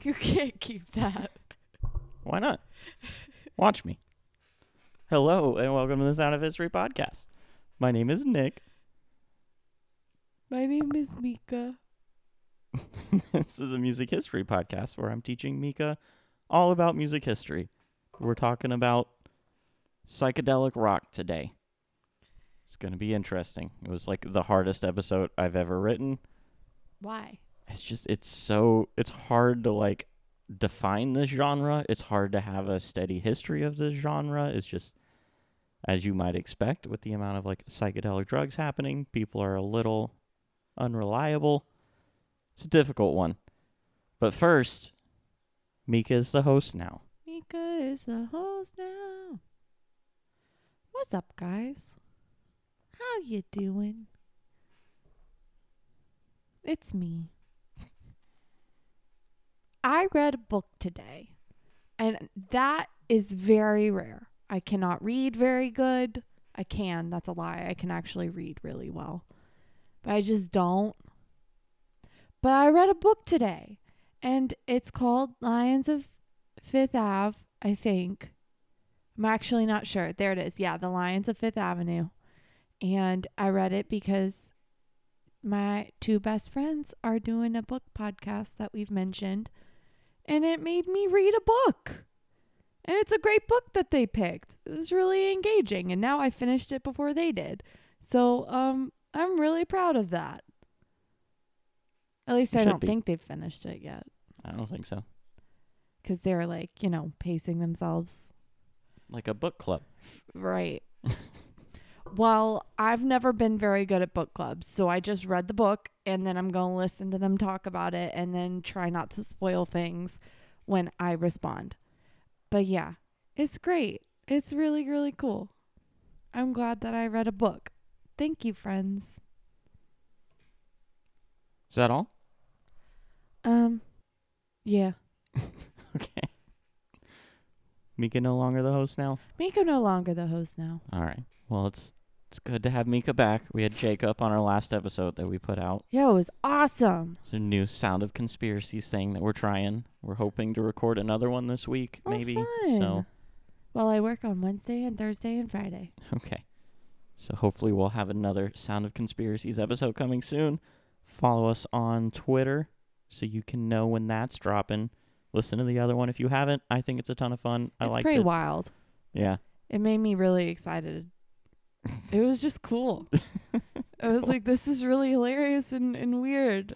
You can't keep that. Why not? Watch me. Hello, and welcome to the Sound of History podcast. My name is Nick. My name is Mika. this is a music history podcast where I'm teaching Mika all about music history. We're talking about psychedelic rock today. It's going to be interesting. It was like the hardest episode I've ever written. Why? It's just it's so it's hard to like define this genre. It's hard to have a steady history of this genre. It's just as you might expect with the amount of like psychedelic drugs happening, people are a little unreliable. It's a difficult one. But first, Mika is the host now. Mika is the host now. What's up, guys? How you doing? It's me. I read a book today, and that is very rare. I cannot read very good. I can, that's a lie. I can actually read really well, but I just don't. But I read a book today, and it's called Lions of Fifth Ave, I think. I'm actually not sure. There it is. Yeah, The Lions of Fifth Avenue. And I read it because my two best friends are doing a book podcast that we've mentioned. And it made me read a book. And it's a great book that they picked. It was really engaging. And now I finished it before they did. So um I'm really proud of that. At least You I don't be. think they've finished it yet. I don't think so. Because they're like, you know, pacing themselves Like a book club. Right. well, I've never been very good at book clubs, so I just read the book and then I'm going to listen to them talk about it and then try not to spoil things when I respond. But yeah, it's great. It's really, really cool. I'm glad that I read a book. Thank you, friends. Is that all? Um, yeah. Okay. Mika no longer the host now? Miko no longer the host now. All right. Well, it's it's good to have Mika back. We had Jacob on our last episode that we put out. Yeah, it was awesome. It's a new Sound of Conspiracies thing that we're trying. We're hoping to record another one this week, Oh, maybe. fun. So, Well, I work on Wednesday and Thursday and Friday. okay. So hopefully we'll have another Sound of Conspiracies episode coming soon. Follow us on Twitter so you can know when that's dropping. Listen to the other one if you haven't. I think it's a ton of fun. I like it. it's pretty wild. Yeah. it made me really excited. It was just cool. I was like, this is really hilarious and, and weird.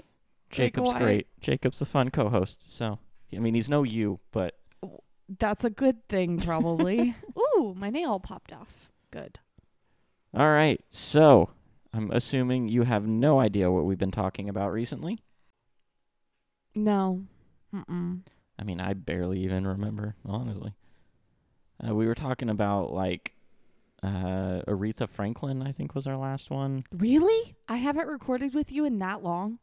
Jacob's why- great. Jacob's a fun co-host. So, I mean, he's no you, but That's a good thing, probably. Ooh, my nail popped off. Good. All right. So, I'm assuming you have no idea what we've been talking about recently. No. Mm-mm. I mean, I barely even remember, honestly. Uh, we were talking about like uh, Aretha Franklin, I think was our last one. Really? I haven't recorded with you in that long?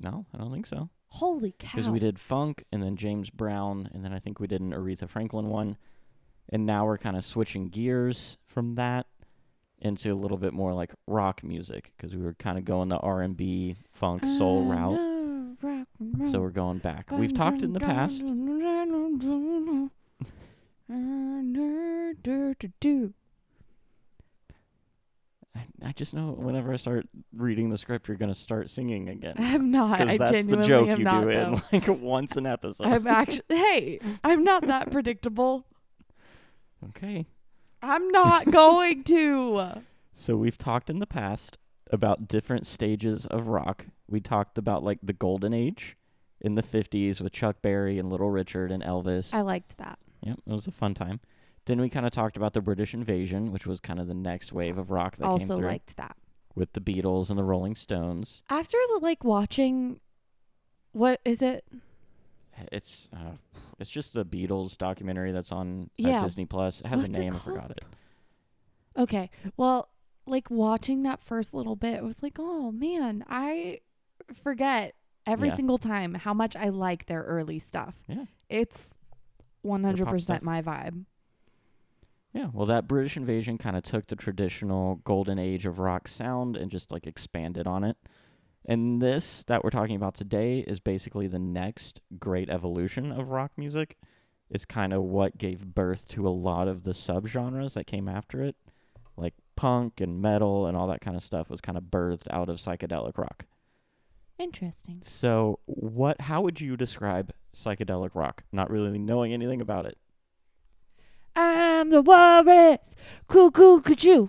No, I don't think so. Holy cow. Because we did funk and then James Brown, and then I think we did an Aretha Franklin one. And now we're kind of switching gears from that into a little bit more like rock music because we were kind of going the R&B, funk, soul I route. and. So we're going back. We've talked in the past. I, I just know whenever I start reading the script, you're gonna start singing again. I'm not. I that's the genuinely joke am you not. do though. in like once an episode. I'm actually. Hey, I'm not that predictable. okay. I'm not going to. So we've talked in the past about different stages of rock. We talked about like the golden age in the 50s with Chuck Berry and Little Richard and Elvis. I liked that. Yep, it was a fun time. Then we kind of talked about the British invasion, which was kind of the next wave of rock that came also through liked that. with the Beatles and the Rolling Stones. After like watching, what is it? It's uh, it's just the Beatles documentary that's on uh, Yeah. Disney Plus. It has What's a it name, I forgot it. Okay, well, like watching that first little bit, it was like, oh man, I forget every Yeah. single time how much I like their early stuff. Yeah. It's one Their hundred pop percent my vibe. Yeah, well, that British invasion kind of took the traditional golden age of rock sound and just like expanded on it. And this that we're talking about today is basically the next great evolution of rock music. It's kind of what gave birth to a lot of the subgenres that came after it. Like punk and metal and all that kind of stuff was kind of birthed out of psychedelic rock. Interesting. So, what how would you describe psychedelic rock? Not really knowing anything about it. I'm the walrus. Cuckoo, cuckoo.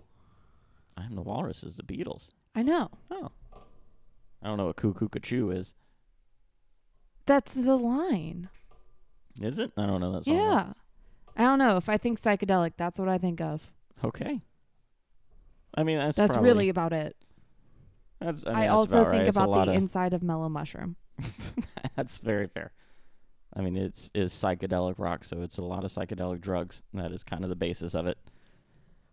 I'm the Walrus is the Beatles. I know. Oh. I don't know what Cuckoo Cuckoo is. That's the line. Is it? I don't know that song. Yeah. I don't know. If I think psychedelic, that's what I think of. Okay. I mean, that's That's probably- really about it. That's, I, I, that's also about think right. About the inside of mellow mushroom. that's very fair. I mean, it's is psychedelic rock, so it's a lot of psychedelic drugs. That is kind of the basis of it.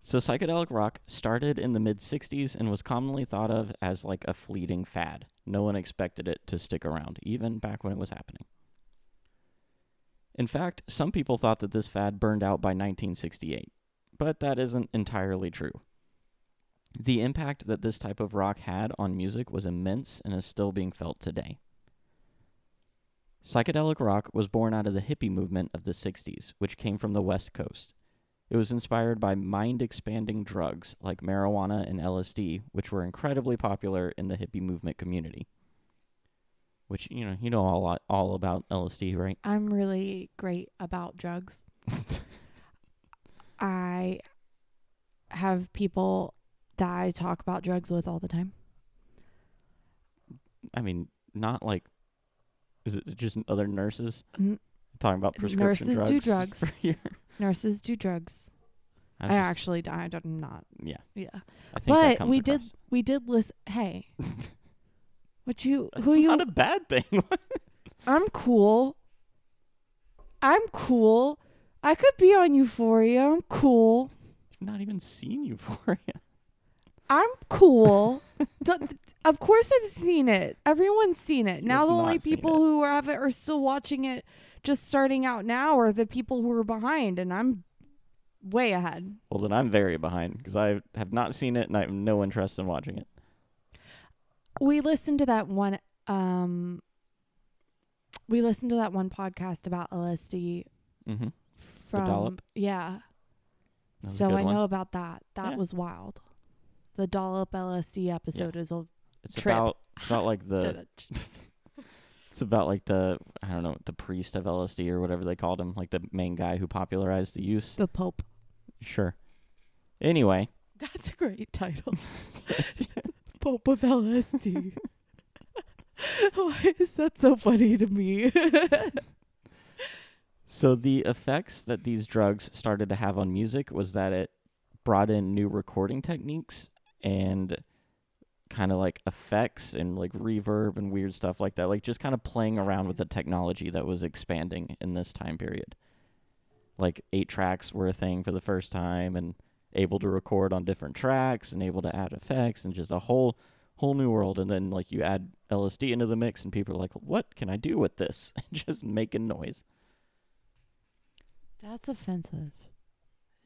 So psychedelic rock started in the mid 60s and was commonly thought of as like a fleeting fad. No one expected it to stick around, even back when it was happening. In fact, some people thought that this fad burned out by 1968, but that isn't entirely true. The impact that this type of rock had on music was immense and is still being felt today. Psychedelic rock was born out of the hippie movement of the 60s, which came from the West Coast. It was inspired by mind expanding drugs like marijuana and LSD, which were incredibly popular in the hippie movement community. Which, you know, you know all, all about LSD, right? I'm really great about drugs. I have people that I talk about drugs with all the time. I mean, not like, is it just other nurses N- talking about prescription Nurses drugs? do drugs. Nurses do drugs. I I, actually, I don't not. yeah, Yeah, I think that but we across. did. We did listen. Hey, what you? That's who you? not a bad thing. I'm cool. I'm cool. I could be on Euphoria. I'm cool. I've not even seen Euphoria. I'm cool. Of course, I've seen it. Everyone's seen it. Now, the only people who have it are still watching it, just starting out now, are the people who are behind, and I'm way ahead. Well, then I'm very behind because I have not seen it and I have no interest in watching it. We listened to that one. Um, we listened to that one podcast about LSD Mm-hmm. from yeah. That was a So I one. know about that. That Yeah. was wild. The dollop LSD episode is a It's trip. about it's about like the it's about like the I don't know the priest of LSD or whatever they called him, like the main guy who popularized the use. the Pope. Sure. Anyway, That's a great title. Pope of LSD. Why is that so funny to me? so the effects that these drugs started to have on music was that it brought in new recording techniques and kind of like effects and like reverb and weird stuff like that like just kind of playing around with the technology that was expanding in this time period like eight tracks were a thing for the first time and able to record on different tracks and able to add effects and just a whole whole new world and then like you add LSD into the mix and people are like what can I do with this just making noise That's offensive.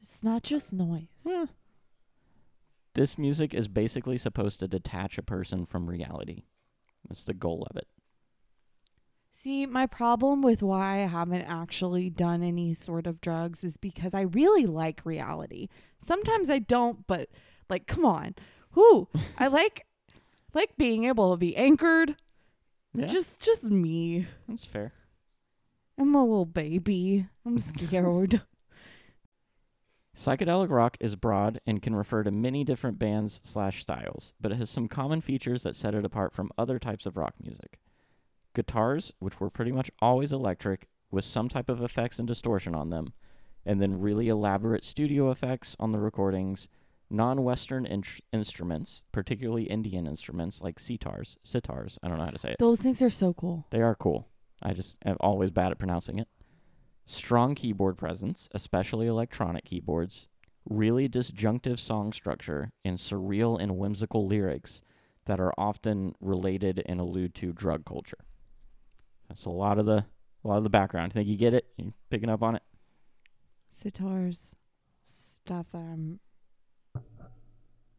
It's not just noise. Eh. This music is basically supposed to detach a person from reality. That's the goal of it. See, my problem with why I haven't actually done any sort of drugs is because I really like reality. Sometimes I don't, but like, come on. Whoo. I like like being able to be anchored. Yeah, Just just me. that's fair. I'm a little baby. I'm scared. Psychedelic rock is broad and can refer to many different bands slash styles, but it has some common features that set it apart from other types of rock music. Guitars, which were pretty much always electric, with some type of effects and distortion on them, and then really elaborate studio effects on the recordings, non-Western in- instruments, particularly Indian instruments like sitars, sitars. I don't know how to say it. Those things are so cool. They are cool. I just am always bad at pronouncing it. Strong keyboard presence, especially electronic keyboards. Really disjunctive song structure and surreal and whimsical lyrics that are often related and allude to drug culture. That's a lot of the a lot of the background. Think you get it? You picking up on it? Sitars, stuff that I'm.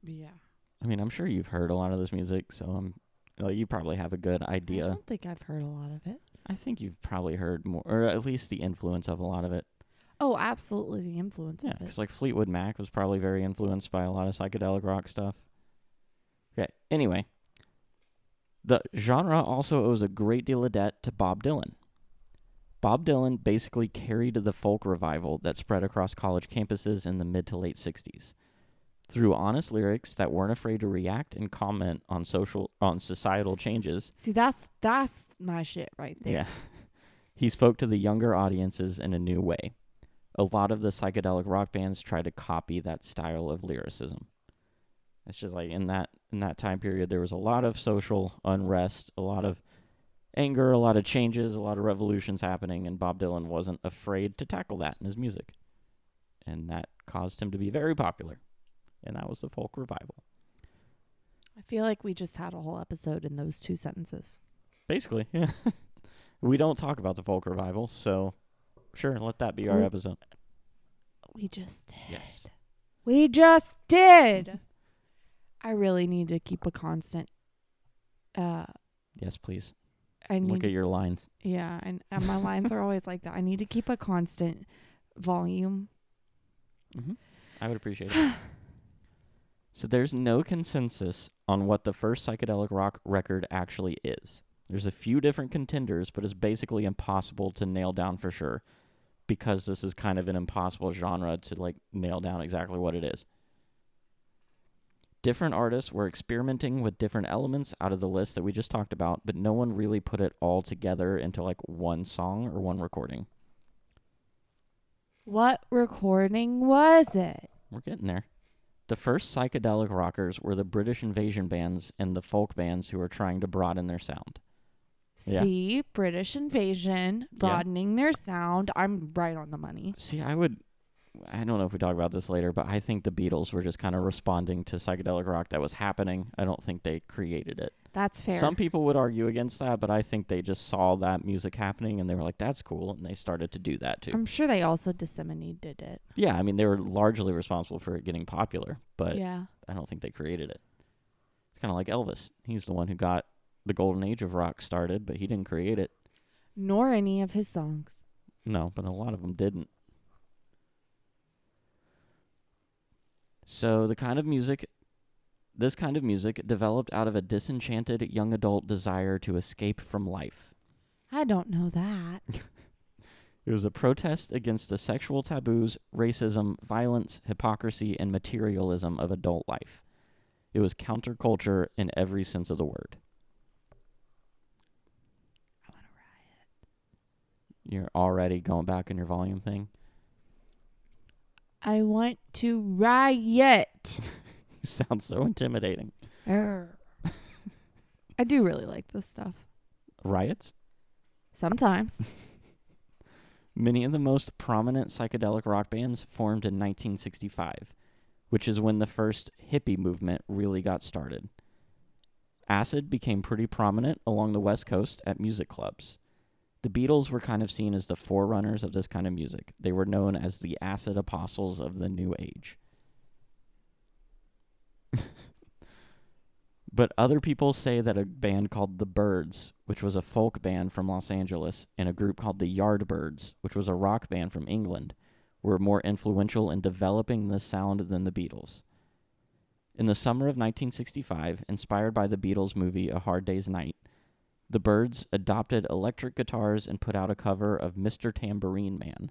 Yeah. I mean, I'm sure you've heard a lot of this music, so I'm Like, you probably have a good idea. I don't think I've heard a lot of it. I think you've probably heard more, or at least the influence of a lot of it. Oh, absolutely, the influence Yeah, because like Fleetwood Mac was probably very influenced by a lot of psychedelic rock stuff. Okay, anyway, the genre also owes a great deal of debt to Bob Dylan. Bob Dylan basically carried the folk revival that spread across college campuses in the mid to late 60s. Through honest lyrics that weren't afraid to react and comment on social on societal changes, See, that's that's my shit right there. yeah. he spoke to the younger audiences in a new way. A lot of the psychedelic rock bands try to copy that style of lyricism. It's just like in that in that time period there was a lot of social unrest, a lot of anger, a lot of changes, a lot of revolutions happening and Bob Dylan wasn't afraid to tackle that in his music. And that caused him to be very popular. And that was the folk revival. I feel like we just had a whole episode in those two sentences. Basically, yeah. we don't talk about the folk revival, so sure, let that be our Mm. episode. We just did. Yes. We just did. I really need to keep a constant. Uh, Yes, please. I need. Look at your lines. yeah, and, and my lines are always like that. I need to keep a constant volume. Mm-hmm. I would appreciate it. so there's no consensus on what the first psychedelic rock record actually is. There's a few different contenders, but it's basically impossible to nail down for sure because this is kind of an impossible genre to like nail down exactly what it is. Different artists were experimenting with different elements out of the list that we just talked about, but no one really put it all together into like one song or one recording. What recording was it? We're getting there. The first psychedelic rockers were the British invasion bands and the folk bands who were trying to broaden their sound. Yeah. See, British invasion, broadening their sound. I'm right on the money. See, I would I don't know if we talk about this later, but I think the Beatles were just kind of responding to psychedelic rock that was happening. I don't think they created it. That's fair. Some people would argue against that, but I think they just saw that music happening and they were like, that's cool. And they started to do that too. I'm sure they also disseminated it. yeah, I mean, they were largely responsible for it getting popular, but yeah. I don't think they created it. It's kind of like Elvis. He's the one who got the golden age of rock started, but he didn't create it. Nor any of his songs. No, but a lot of them didn't. So the kind of music this kind of music developed out of a disenchanted young adult desire to escape from life. I don't know that. It was a protest against the sexual taboos, racism, violence, hypocrisy, and materialism of adult life. It was counterculture in every sense of the word. I want to riot. You're already going back in your volume thing. I want to riot. Sound so intimidating. I do really like this stuff. Riots? Sometimes. Many of the most prominent psychedelic rock bands formed in 1965, which is when the first hippie movement really got started. Acid became pretty prominent along the West Coast at music clubs. The Beatles were kind of seen as the forerunners of this kind of music. They were known as the acid apostles of the new age. but other people say that a band called The Byrds, which was a folk band from Los Angeles, and a group called the Yardbirds, which was a rock band from England, were more influential in developing this sound than the Beatles. In the summer of 1965, inspired by the Beatles movie A Hard Day's Night, the Byrds adopted electric guitars and put out a cover of Mr. Tambourine Man,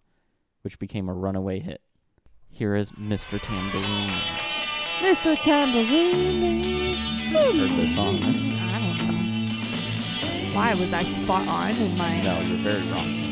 which became a runaway hit. Here is Mr. Tambourine Man. Mr. Tambourine. Heard this song, right? I don't know. Why was I spot on in my? No, you're very wrong.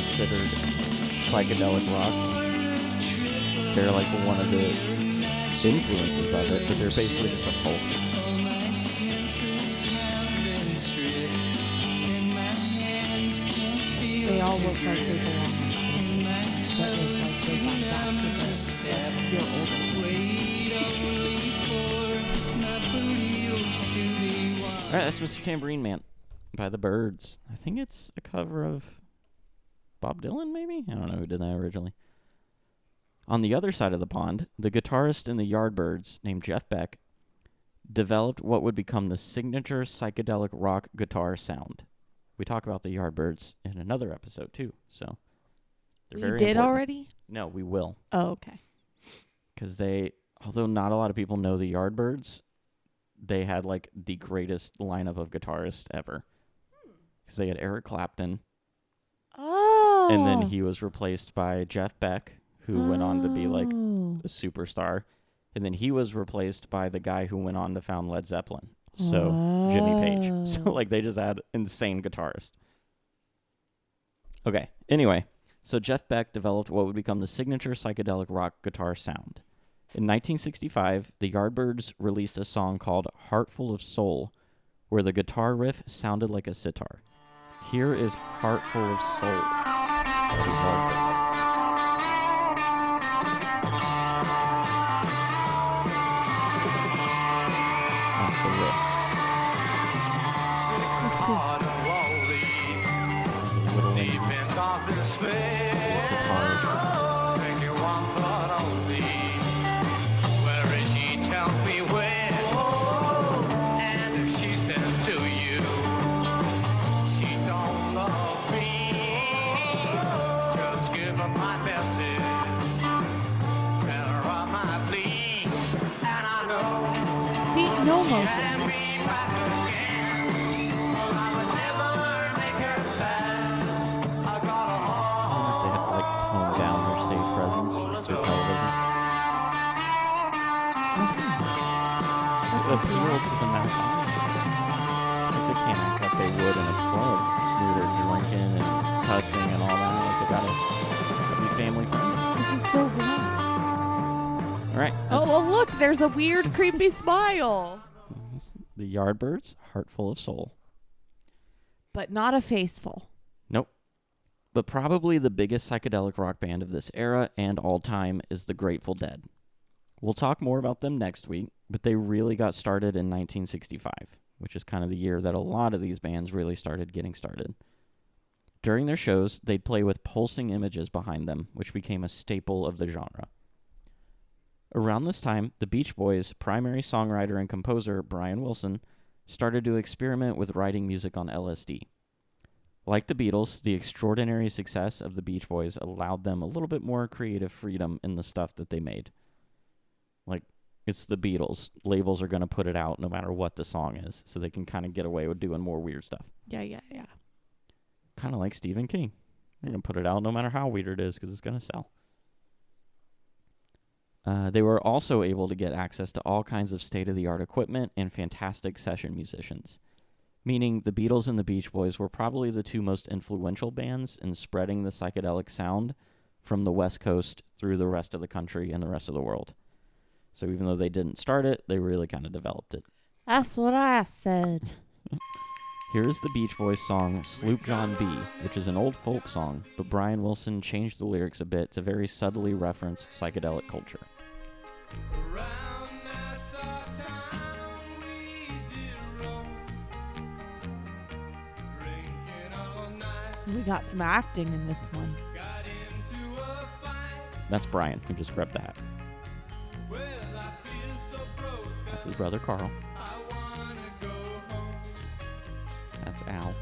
Considered psychedelic rock. They're like one of the influences of it, but they're basically just a folk. they all look like they belong on stage. But if like they got zapped with a year older. All right, that's Mr. Tambourine Man by the Byrds. I think it's a cover of Bob Dylan, maybe? I don't know who did that originally. On the other side of the pond, the guitarist in the Yardbirds, named Jeff Beck, developed what would become the signature psychedelic rock guitar sound. We talk about the Yardbirds in another episode, too, so. they're We very did important. already? No, we will. Oh, okay. because they, although not a lot of people know the Yardbirds, they had like the greatest lineup of guitarists ever. Hmm. Because they had Eric Clapton. And then oh. he was replaced by Jeff Beck, who went on to be like Oh. a superstar, and then he was replaced by the guy who went on to found Led Zeppelin. So Jimmy Page. So Oh. like they just had insane guitarists. Okay. Anyway, so Jeff Beck developed what would become the signature psychedelic rock guitar sound. In 1965, the Yardbirds released a song called Heart Full of Soul, where the guitar riff sounded like a sitar. Here is Heart Full of Soul by the through television. That's to a appeal to the mass audiences. Like they can't act like they would in a club where they're drinking and cussing and all that. Like they gotta, gotta be family friendly. This is so good. All right. Oh, well, look, there's a weird, creepy smile. the Yardbirds, Heart Full of Soul. But not a faceful. Nope. But probably the biggest psychedelic rock band of this era and all time is the Grateful Dead. We'll talk more about them next week, but they really got started in 1965, which is kind of the year that a lot of these bands really started getting started. During their shows, they'd play with pulsing images behind them, which became a staple of the genre. Around this time, the Beach Boys' primary songwriter and composer, Brian Wilson, started to experiment with writing music on LSD. Like the Beatles, the extraordinary success of the Beach Boys allowed them a little bit more creative freedom in the stuff that they made. Like, it's the Beatles. Labels are going to put it out no matter what the song is, so they can kind of get away with doing more weird stuff. Yeah, yeah, yeah. Kind of like Stephen King. They're going to put it out no matter how weird it is because it's going to sell. Uh, they were also able to get access to all kinds of state of the art equipment and fantastic session musicians. Meaning, the Beatles and the Beach Boys were probably the two most influential bands in spreading the psychedelic sound from the West Coast through the rest of the country and the rest of the world. So, even though they didn't start it, they really kind of developed it. That's what I said. Here's the Beach Boys song Sloop John B, which is an old folk song, but Brian Wilson changed the lyrics a bit to very subtly reference psychedelic culture. We got some acting in this one. That's Brian, who just grabbed the hat. That's his brother Carl. That's Al.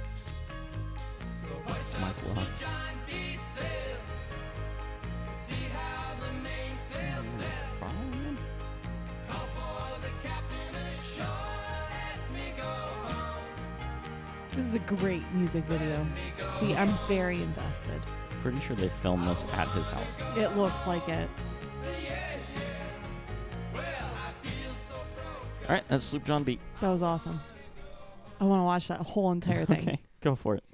That's Mike Love. Brian? This is a great music video. See, I'm very invested. Pretty sure they filmed this at his house. It looks like it. All right, that's Sloop John B. That was awesome. I want to watch that whole entire thing. Okay, go for it.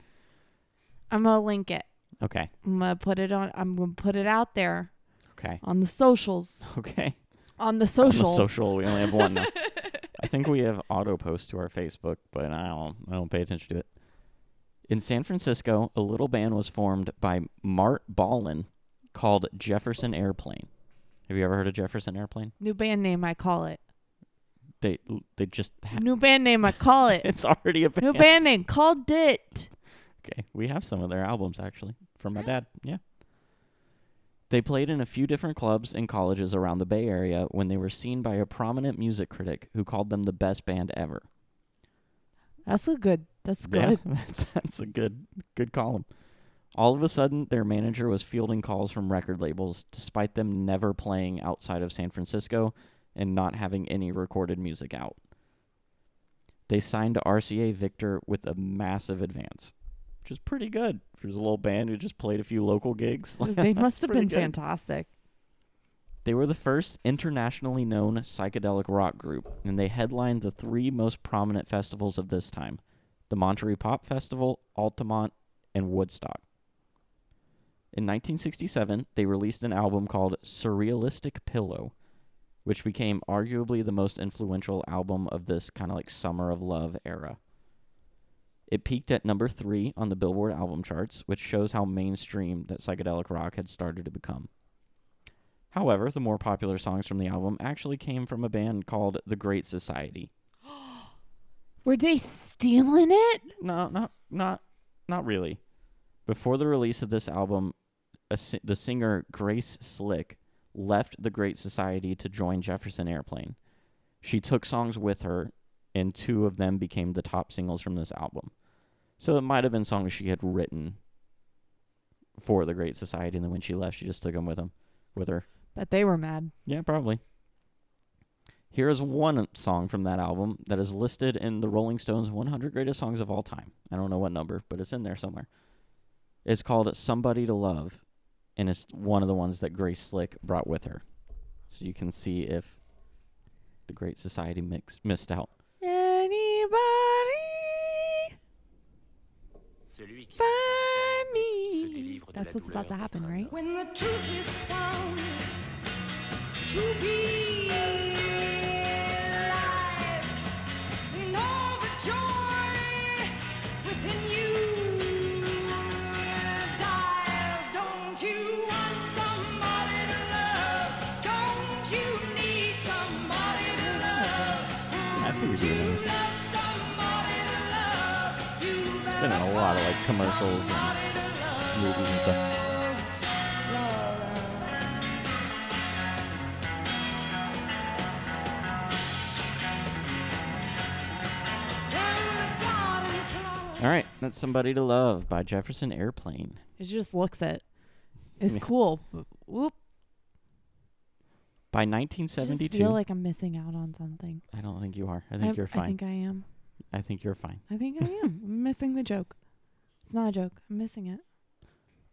I'm gonna link it. Okay, I'm gonna put it on. I'm gonna put it out there okay, on the socials. okay. On the On social. the social, we only have one now. I think we have auto post to our Facebook, but I don't. I don't pay attention to it. In San Francisco, a little band was formed by Marty Balin called Jefferson Airplane. Have you ever heard of Jefferson Airplane? New band name, I call it. They they just ha- New band name, I call it. it's already a band. New band name, called it. Okay, we have some of their albums actually from my Really? dad. Yeah. They played in a few different clubs and colleges around the Bay Area when they were seen by a prominent music critic who called them the best band ever. That's a good. That's Yeah, good. that's, that's a good good column. All of a sudden, their manager was fielding calls from record labels, despite them never playing outside of San Francisco and not having any recorded music out. They signed to RCA Victor with a massive advance, which is pretty good for a little band who just played a few local gigs. they must have been good. fantastic. They were the first internationally known psychedelic rock group, and they headlined the three most prominent festivals of this time the Monterey Pop Festival, Altamont, and Woodstock. In 1967, they released an album called Surrealistic Pillow, which became arguably the most influential album of this kind of like Summer of Love era. It peaked at number three on the Billboard album charts, which shows how mainstream that psychedelic rock had started to become. However, the more popular songs from the album actually came from a band called The Great Society. Were they stealing it? No, not not not really. Before the release of this album, si- the singer Grace Slick left The Great Society to join Jefferson Airplane. She took songs with her, and two of them became the top singles from this album. So it might have been songs she had written for The Great Society, and then when she left, she just took them with them, with her. But they were mad. Yeah, probably. Here is one song from that album that is listed in the Rolling Stones 100 Greatest Songs of All Time. I don't know what number, but it's in there somewhere. It's called Somebody to Love, and it's one of the ones that Grace Slick brought with her. So you can see if the Great Society mix, missed out. Anybody Celui qui find me? That's what's about to happen, right? When the truth is found to be been in a lot of like commercials and movies and stuff. All right, that's Somebody to Love by Jefferson Airplane. It just looks it. It's Yeah. cool. Whoop. By I just feel like I'm missing out on something. I don't think you are. I think I'm- you're fine. I think I am. I think you're fine. I think I am. I'm missing the joke. It's not a joke. I'm missing it.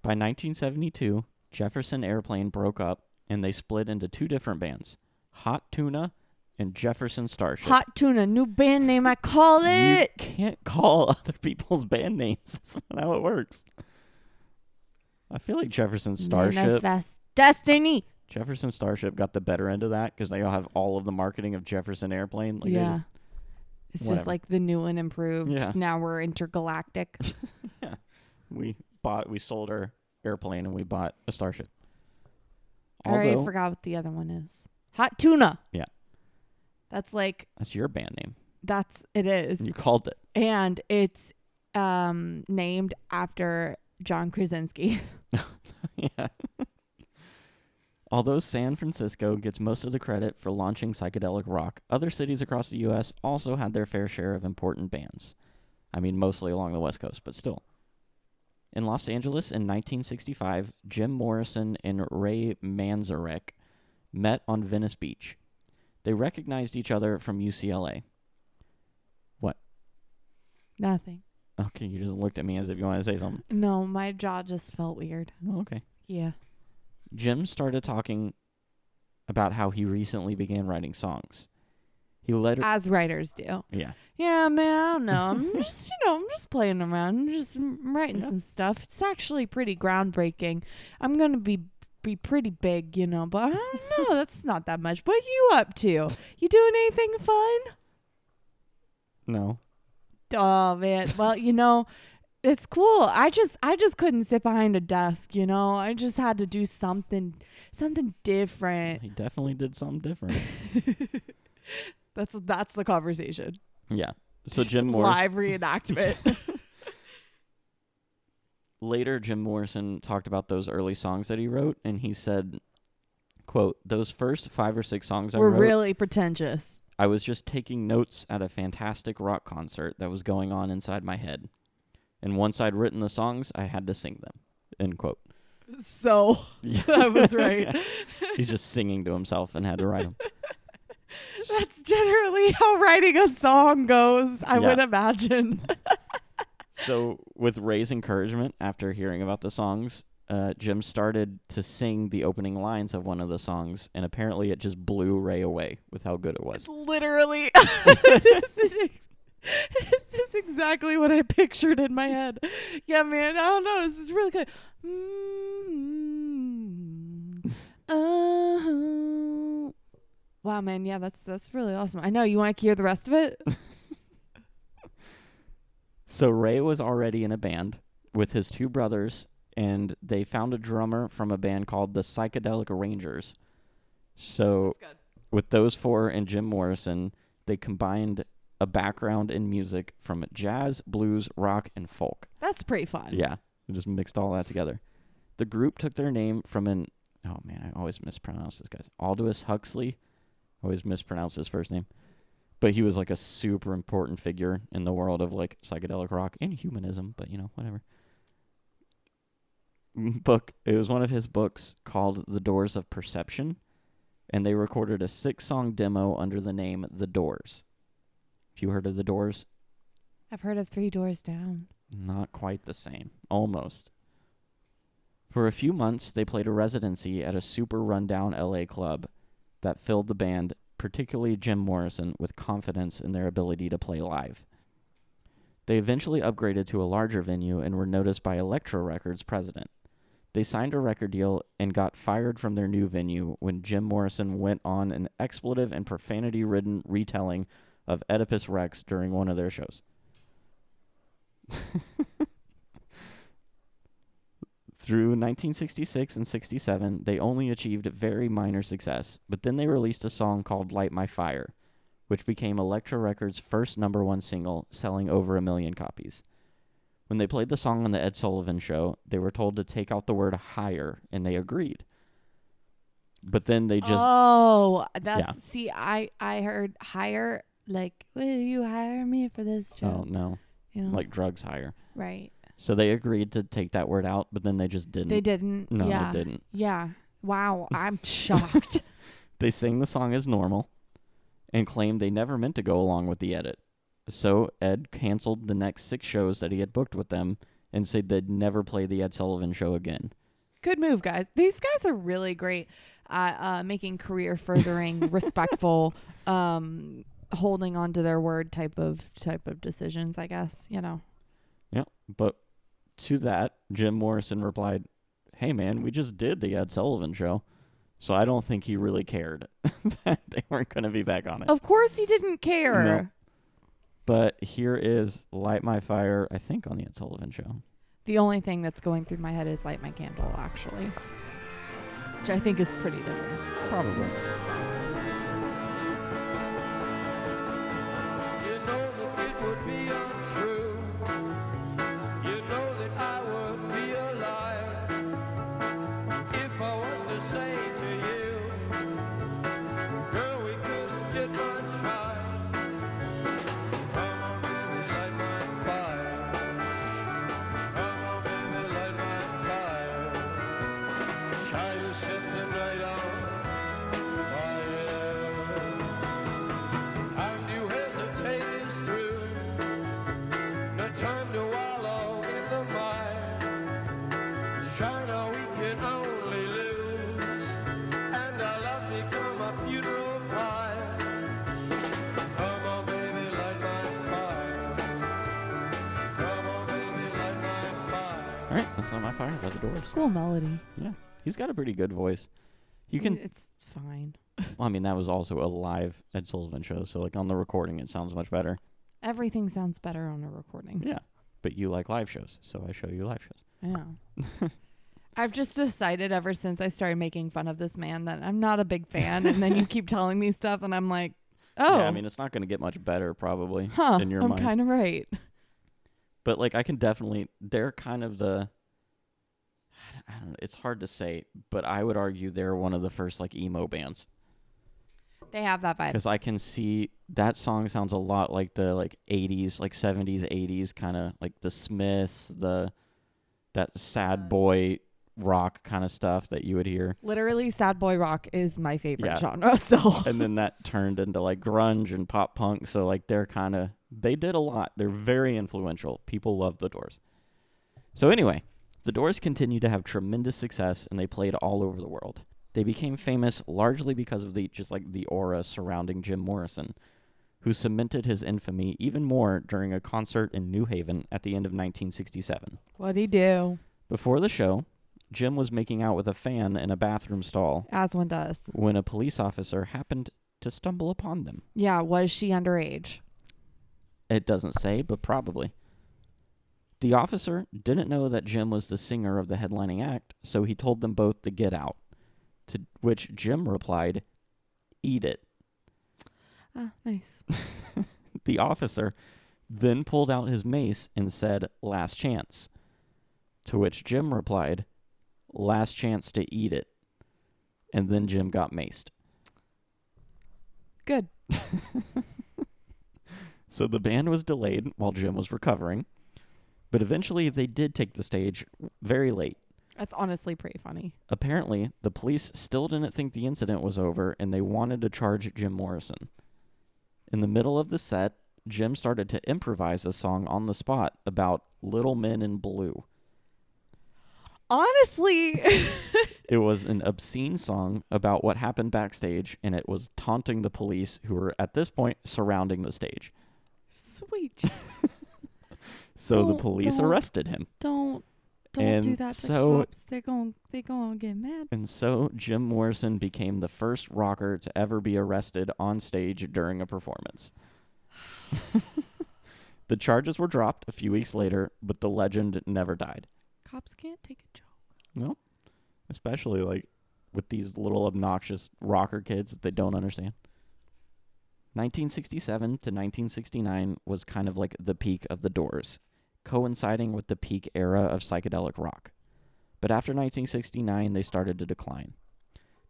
By 1972, Jefferson Airplane broke up and they split into two different bands Hot Tuna and Jefferson Starship. Hot tuna, new band name. I call it. You can't call other people's band names. That's not how it works. I feel like Jefferson Starship. Manifest destiny. Jefferson Starship got the better end of that because they all have all of the marketing of Jefferson Airplane. Like yeah. It's whatever. just like the new and improved. Yeah. Now we're intergalactic. Yeah. We bought, we sold our airplane and we bought a Starship. I already forgot what the other one is. Hot tuna. Yeah. That's like that's your band name. that's it is. You called it. and it's um named after John Krasinski. yeah. Although San Francisco gets most of the credit for launching psychedelic rock, other cities across the U.S. also had their fair share of important bands. I mean, mostly along the West Coast, but still. In Los Angeles in 1965, Jim Morrison and Ray Manzarek met on Venice Beach. They recognized each other from UCLA. What? Nothing. Okay, you just looked at me as if you wanted to say something. No, my jaw just felt weird. Oh, okay. Yeah. Jim started talking about how he recently began writing songs. He let her, As writers do. yeah, Yeah, man, I don't know. I'm just, you know, I'm just playing around. I'm just writing Yeah. some stuff. It's actually pretty groundbreaking. I'm going to be be pretty big, you know, but I don't know. That's not that much. What you up to? You doing anything fun? no, Oh man. Well, you know, it's cool. I just I just couldn't sit behind a desk, you know. I just had to do something something different. He definitely did something different. That's that's the conversation. yeah. So Jim Morrison Live reenactment. later Jim Morrison talked about those early songs that he wrote and he said quote those first 5 or 6 songs I We're wrote really pretentious. I was just taking notes at a fantastic rock concert that was going on inside my head. And once I'd written the songs, I had to sing them. End quote. So I was right. He's just singing to himself and had to write them. That's generally how writing a song goes, I Yeah. would imagine. So, with Ray's encouragement after hearing about the songs, uh, Jim started to sing the opening lines of one of the songs, and apparently it just blew Ray away with how good it was. Literally. this, is this is exactly what I pictured in my head. Yeah, man. I don't know. This is really good. Mm, uh-huh. Wow, man. Yeah, that's that's really awesome. I know. You want to hear the rest of it? So, Ray was already in a band with his two brothers, and they found a drummer from a band called the Psychedelic Rangers. So, with those four and Jim Morrison, they combined a background in music from jazz, blues, rock, and folk. That's pretty fun. Yeah, we just mixed all that together. The group took their name from an oh man, I always mispronounce this guy's Aldous Huxley. Always mispronounce his first name, but he was like a super important figure in the world of like psychedelic rock and humanism. But you know, whatever. Book. It was one of his books called The Doors of Perception, and they recorded a six-song demo under the name The Doors. You heard of The Doors? I've heard of Three Doors Down. Not quite the same. Almost. For a few months, they played a residency at a super rundown LA club that filled the band, particularly Jim Morrison, with confidence in their ability to play live. They eventually upgraded to a larger venue and were noticed by Elektra Records president. They signed a record deal and got fired from their new venue when Jim Morrison went on an expletive and profanity ridden retelling of Oedipus Rex during one of their shows. Through 1966 and 67, they only achieved very minor success, but then they released a song called Light My Fire, which became Elektra Records' first number one single, selling over a million copies. When they played the song on the Ed Sullivan show, they were told to take out the word higher, and they agreed. But then they just oh, that's Yeah. see. I I heard hire like, will you hire me for this job? oh job? no, you know, like drugs hire. right. So they agreed to take that word out, but then they just didn't. They didn't. No, yeah. they didn't. Yeah. Wow. I'm shocked. They sing the song as normal and claim they never meant to go along with the edit. So Ed canceled the next six shows that he had booked with them and said they'd never play the Ed Sullivan show again. Good move, guys. These guys are really great at uh, making career furthering, respectful, um, holding on to their word type of type of decisions. I guess you know. Yeah. But to that, Jim Morrison replied, Hey man, we just did the Ed Sullivan show. So I don't think he really cared that they weren't going to be back on it. Of course, he didn't care. No. But here is Light My Fire, I think, on the Ed Sullivan show. The only thing that's going through my head is light my candle, actually, which I think is pretty different. Probably. All right, that's not my fire by the doors. Cool melody. Yeah, he's got a pretty good voice. You can, It's fine. well, I mean, that was also a live Ed Sullivan show, so like on the recording, it sounds much better. Everything sounds better on a recording. Yeah, but you like live shows, so I show you live shows. I know. I've just decided ever since I started making fun of this man that I'm not a big fan, and then you keep telling me stuff, and I'm like, oh, Yeah, I oh. mean, it's not going to get much better probably huh, in your I'm mind. kind of right. but like I can definitely they're kind of the I don't know, it's hard to say, but I would argue they're one of the first like emo bands They have that vibe. cuz I can see that song sounds a lot like the like 80s, like 70s, 80s kind of like the Smiths, the that sad uh, boy rock kind of stuff that you would hear. Literally, sad boy rock is my favorite Yeah. genre. So and then that turned into like grunge and pop punk. So like they're kind of they did a lot. They're very influential. People love the Doors. So anyway, the Doors continued to have tremendous success and they played all over the world. They became famous largely because of the just like the aura surrounding Jim Morrison, who cemented his infamy even more during a concert in New Haven at the end of 1967. what'd he do? Before the show, Jim was making out with a fan in a bathroom stall As one does. when a police officer happened to stumble upon them. Yeah, was she underage? It doesn't say, but probably. The officer didn't know that Jim was the singer of the headlining act, so he told them both to get out. To which Jim replied, Eat it. Ah, nice. The officer then pulled out his mace and said, Last chance. To which Jim replied, Last chance to eat it. And then Jim got maced. Good. So the band was delayed while Jim was recovering, but eventually they did take the stage very late. That's honestly pretty funny. Apparently, the police still didn't think the incident was over and they wanted to charge Jim Morrison. In the middle of the set, Jim started to improvise a song on the spot about little men in blue. Honestly, It was an obscene song about what happened backstage, and it was taunting the police who were at this point surrounding the stage. sweet. Jesus. So the Don't- police don't- arrested him. Don't don't do And that to so- cops. They're going they're going to get mad. And so Jim Morrison became the first rocker to ever be arrested on stage during a performance. the charges were dropped a few weeks later, but the legend never died. Cops can't take a joke. No. Especially like with these little obnoxious rocker kids that they don't understand. 1967 to 1969 was kind of like the peak of the Doors, coinciding with the peak era of psychedelic rock. But after 1969, they started to decline.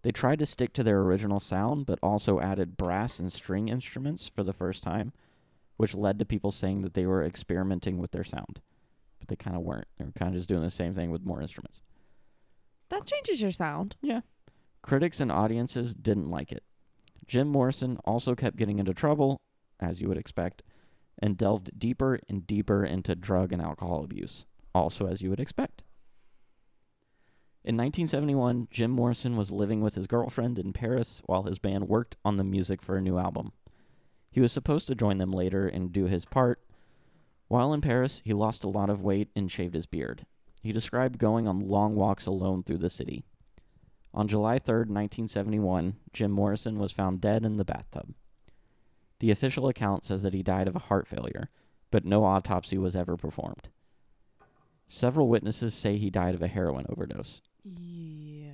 They tried to stick to their original sound, but also added brass and string instruments for the first time, which led to people saying that they were experimenting with their sound. But they kind of weren't. They were kind of just doing the same thing with more instruments. That changes your sound. Yeah. Critics and audiences didn't like it. Jim Morrison also kept getting into trouble, as you would expect, and delved deeper and deeper into drug and alcohol abuse, also as you would expect. In 1971, Jim Morrison was living with his girlfriend in Paris while his band worked on the music for a new album. He was supposed to join them later and do his part. While in Paris, he lost a lot of weight and shaved his beard. He described going on long walks alone through the city. On July 3, 1971, Jim Morrison was found dead in the bathtub. The official account says that he died of a heart failure, but no autopsy was ever performed. Several witnesses say he died of a heroin overdose. Yeah.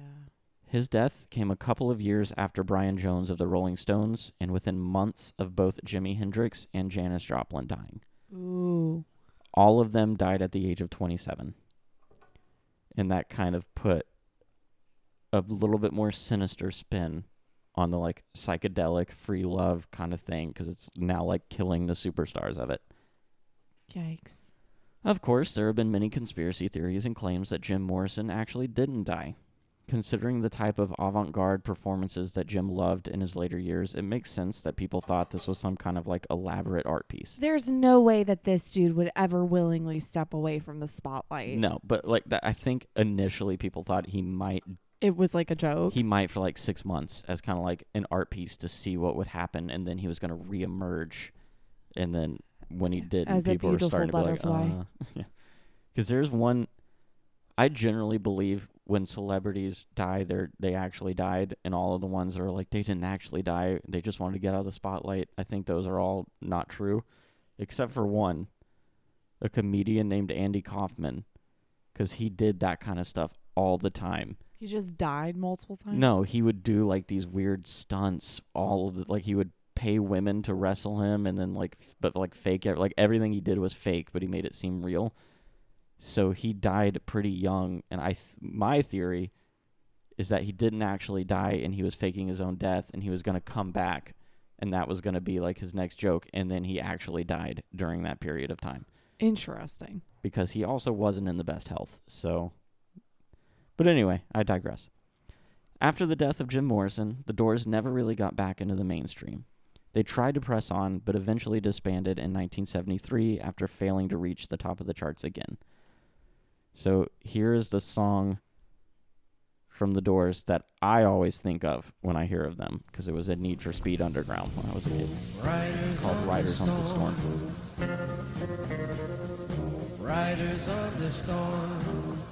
His death came a couple of years after Brian Jones of the Rolling Stones and within months of both Jimi Hendrix and Janis Joplin dying. Ooh. All of them died at the age of 27. And that kind of put a little bit more sinister spin on the like psychedelic free love kind of thing because it's now like killing the superstars of it. Yikes. Of course, there have been many conspiracy theories and claims that Jim Morrison actually didn't die. Considering the type of avant garde performances that Jim loved in his later years, it makes sense that people thought this was some kind of like elaborate art piece. There's no way that this dude would ever willingly step away from the spotlight. No, but like that, I think initially people thought he might It was like a joke. he might for like six months as kind of like an art piece to see what would happen, and then he was going to reemerge, and then when he did, as people were starting to be like, uh, yeah, because there's one. I generally believe when celebrities die, they they actually died, and all of the ones that are like they didn't actually die, they just wanted to get out of the spotlight. I think those are all not true, except for one. a comedian named Andy Kaufman, because he did that kind of stuff all the time. He just died multiple times. No, he would do like these weird stunts. All of the like he would pay women to wrestle him, and then like f- but like fake it. Like everything he did was fake, but he made it seem real. So he died pretty young, and I th- my theory is that he didn't actually die, and he was faking his own death, and he was gonna come back, and that was gonna be like his next joke, and then he actually died during that period of time Interesting. because he also wasn't in the best health. So, but anyway, I digress. After the death of Jim Morrison, the Doors never really got back into the mainstream. They tried to press on, but eventually disbanded in 1973 after failing to reach the top of the charts again. So here is the song from the Doors that I always think of when I hear of them, because it was a Need for Speed Underground when I was a kid. It's called Riders on the Storm. Riders on the storm.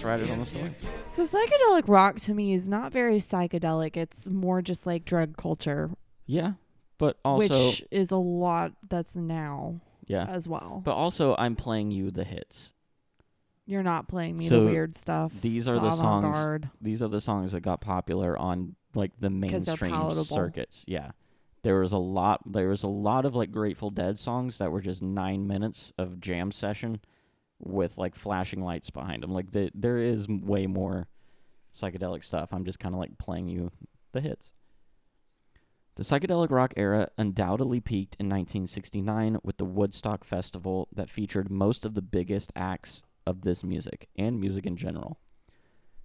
That's on the Storm. So psychedelic rock to me is not very psychedelic. It's more just like drug culture, Yeah, but also which is a lot that's now yeah, as well. but also I'm playing you the hits. You're not playing me So the weird stuff. These are the songs. avant-garde. These are the songs that got popular on like the they're mainstream palatable. circuits. Yeah, there was a lot. There was a lot of like Grateful Dead songs that were just nine minutes of jam session with like flashing lights behind them. Like the, there is way more psychedelic stuff. I'm just kind of like playing you the hits. The psychedelic rock era undoubtedly peaked in 1969 with the Woodstock Festival that featured most of the biggest acts of this music and music in general.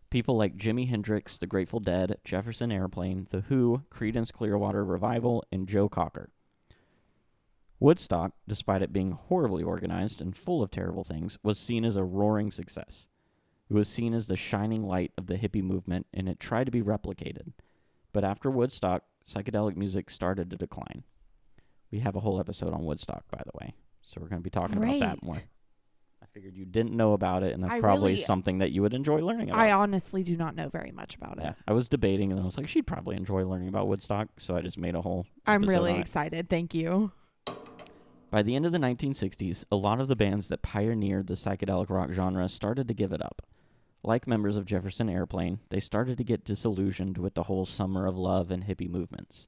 People like Jimi Hendrix, The Grateful Dead, Jefferson Airplane, The Who, Creedence Clearwater Revival, and Joe Cocker. Woodstock, despite it being horribly organized and full of terrible things, was seen as a roaring success. It was seen as the shining light of the hippie movement, and it tried to be replicated. But after Woodstock, psychedelic music started to decline. We have a whole episode on Woodstock, by the way, so we're going to be talking about that more. I figured you didn't know about it, and that's I probably really- something that you would enjoy learning about. I honestly do not know very much about Yeah, it. I was debating, and I was like, she'd probably enjoy learning about Woodstock, so I just made a whole. I'm really excited. Thank you. By the end of the 1960s, a lot of the bands that pioneered the psychedelic rock genre started to give it up. Like members of Jefferson Airplane, they started to get disillusioned with the whole summer of love and hippie movements.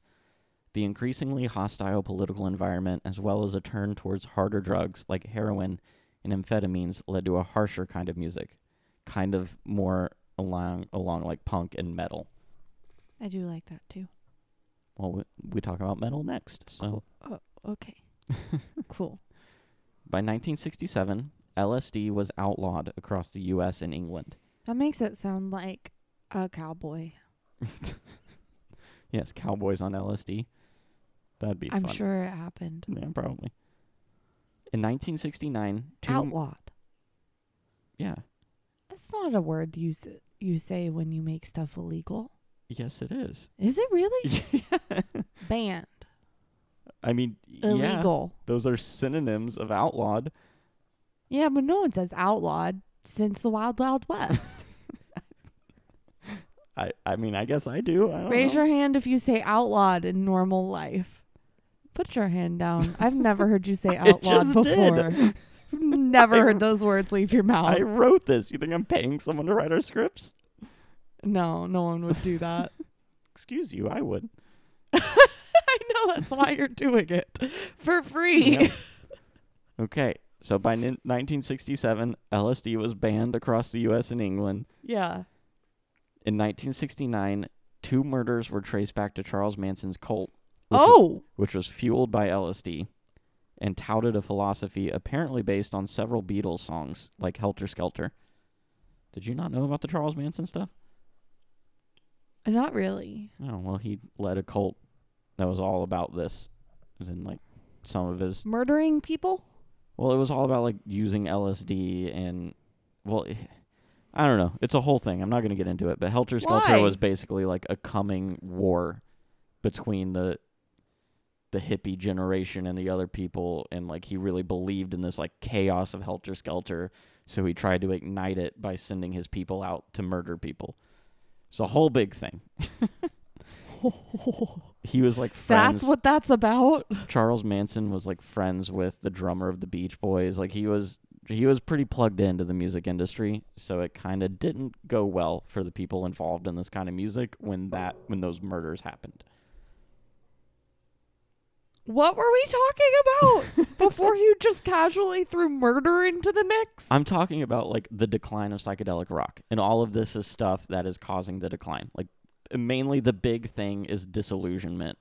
The increasingly hostile political environment, as well as a turn towards harder drugs like heroin and amphetamines, led to a harsher kind of music, kind of more along along like punk and metal. I do like that too. Well, we, we talk about metal next. So. Oh, okay. cool. by 1967, LSD was outlawed across the U.S. and England. That makes it sound like a cowboy. Yes, cowboys on LSD. That'd be I'm fun. sure it happened. Yeah, probably. In 1969, two Outlawed. yeah, That's not a word you s- you say when you make stuff illegal. yes, it is. Is it really? yeah. Banned. I mean, yeah, Illegal. those are synonyms of outlawed. Yeah. but no one says outlawed since the Wild Wild West. I, I mean, I guess I do. I don't Raise know. your hand if you say outlawed in normal life. Put your hand down. I've never heard you say outlawed just before. did. never I- heard those words leave your mouth. I wrote this. You think I'm paying someone to write our scripts? no, no one would do that. Excuse you, I would. I know that's why you're doing it for free. Yep. Okay, so by nin- 1967, LSD was banned across the U.S. and England. yeah. In 1969, two murders were traced back to Charles Manson's cult, which, Oh, which was fueled by LSD and touted a philosophy apparently based on several Beatles songs, like Helter Skelter. Did you not know about the Charles Manson stuff? Not really. Oh well, he led a cult that was all about this. And like some of his. Murdering people? Well, it was all about like using LSD and, well, I don't know. It's a whole thing. I'm not going to get into it. But Helter Skelter Why? was basically like a coming war between the the hippie generation and the other people, and like he really believed in this like chaos of Helter Skelter. So he tried to ignite it by sending his people out to murder people. It's a whole big thing. He was like friends. That's what that's about. Charles Manson was like friends with the drummer of the Beach Boys. Like he was he was pretty plugged into the music industry, so it kind of didn't go well for the people involved in this kind of music when that when those murders happened. What were we talking about before you just casually threw murder into the mix? I'm talking about like the decline of psychedelic rock, and all of this is stuff that is causing the decline. Like mainly the big thing is disillusionment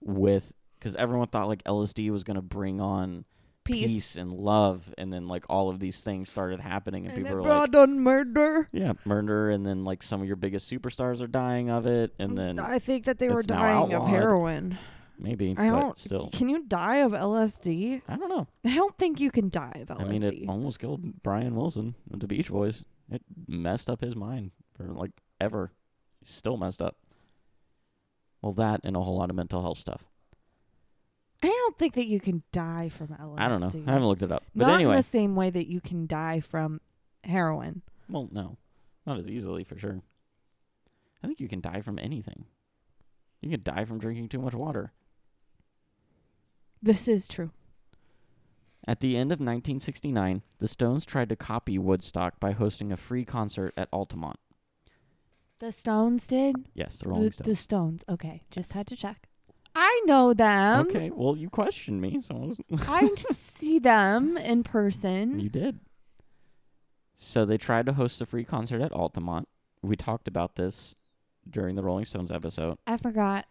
with because everyone thought like LSD was going to bring on Peace. peace and love, and then like all of these things started happening, and, And people were like, brought on murder. Yeah, murder, and then like some of your biggest superstars are dying of it, and mm, then I think that they were dying of heroin. maybe, I but don't. still, Can you die of LSD? I don't know. I don't think you can die of LSD. I mean, it almost killed Brian Wilson of the Beach Boys. It messed up his mind for like ever. Still messed up. Well, that and a whole lot of mental health stuff. I don't think that you can die from LSD. I don't know. I haven't looked it up, but Not anyway, in the same way that you can die from heroin. well, no, not as easily for sure. I think you can die from anything. You can die from drinking too much water. This is true. At the end of 1969, the Stones tried to copy Woodstock by hosting a free concert at Altamont. The Stones did. Yes, the Rolling The, Stones. the Stones. Okay, just had to check. I know them. okay, well, you questioned me, so I see them in person. you did. So they tried to host a free concert at Altamont. We talked about this during the Rolling Stones episode. I forgot.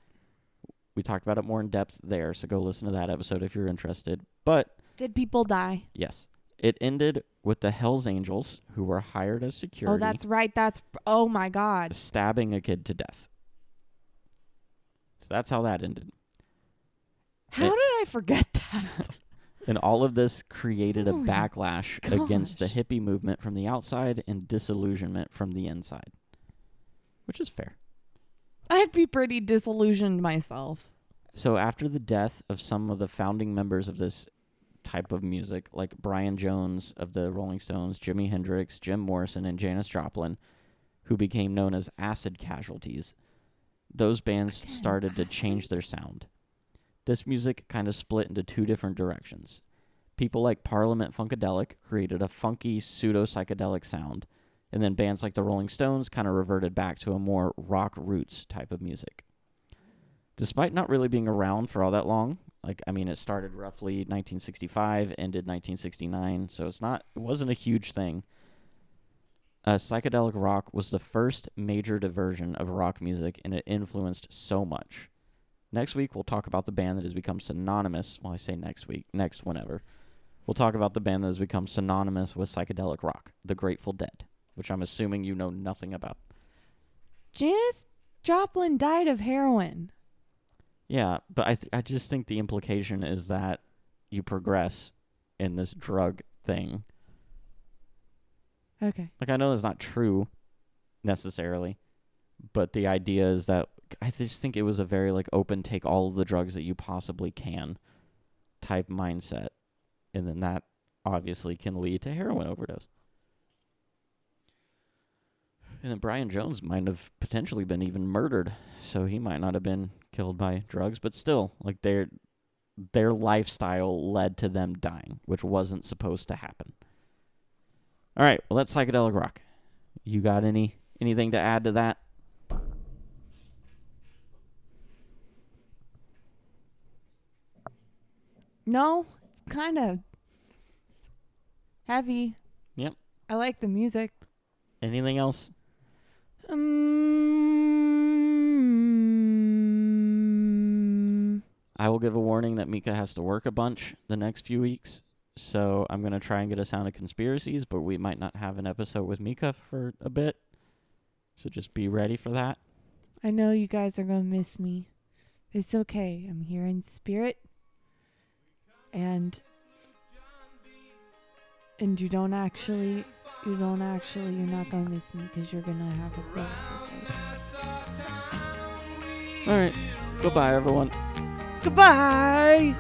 We talked about it more in depth there, so go listen to that episode if you're interested. But Did people die? yes, it ended with the Hells Angels, who were hired as oh, security, Oh, that's right. That's oh my god. stabbing a kid to death. So that's how that ended. How It- did I forget that? And all of this created a Oh backlash against the hippie movement from the outside and disillusionment from the inside, which is fair. I'd be pretty disillusioned myself. So, after the death of some of the founding members of this type of music, like Brian Jones of the Rolling Stones, Jimi Hendrix, Jim Morrison, and Janis Joplin, who became known as acid casualties, those bands started to change their sound. This music kind of split into two different directions. People like Parliament Funkadelic created a funky pseudo psychedelic sound, and then bands like the Rolling Stones kind of reverted back to a more rock roots type of music. Despite not really being around for all that long, like I mean it started roughly 1965, ended 1969, so it's not it wasn't a huge thing. Uh, psychedelic rock was the first major diversion of rock music, and it influenced so much. Next week, we'll talk about the band that has become synonymous. Well, I say next week, next whenever. We'll talk about the band that has become synonymous with psychedelic rock, the Grateful Dead, which I'm assuming you know nothing about. Janis Joplin died of heroin. Yeah, but I th- I just think the implication is that you progress in this drug thing. Okay. Like I know that's not true necessarily, but the idea is that I just think it was a very like open take all of the drugs that you possibly can type mindset. And then that obviously can lead to heroin overdose. And then Brian Jones might have potentially been even murdered, so he might not have been killed by drugs, but still, like their their lifestyle led to them dying, which wasn't supposed to happen. All right, well that's psychedelic rock. You got any anything to add to that? No, it's kind of heavy. Yep. I like the music. Anything else? Um, I will give a warning that Mika has to work a bunch the next few weeks. So I'm going to try and get a sound of conspiracies, but we might not have an episode with Mika for a bit. So just be ready for that. I know you guys are going to miss me. It's okay. I'm here in spirit. And and you don't actually you don't actually you're not going to miss me cuz you're going to have a cool episode. All right. Goodbye, everyone. Goodbye.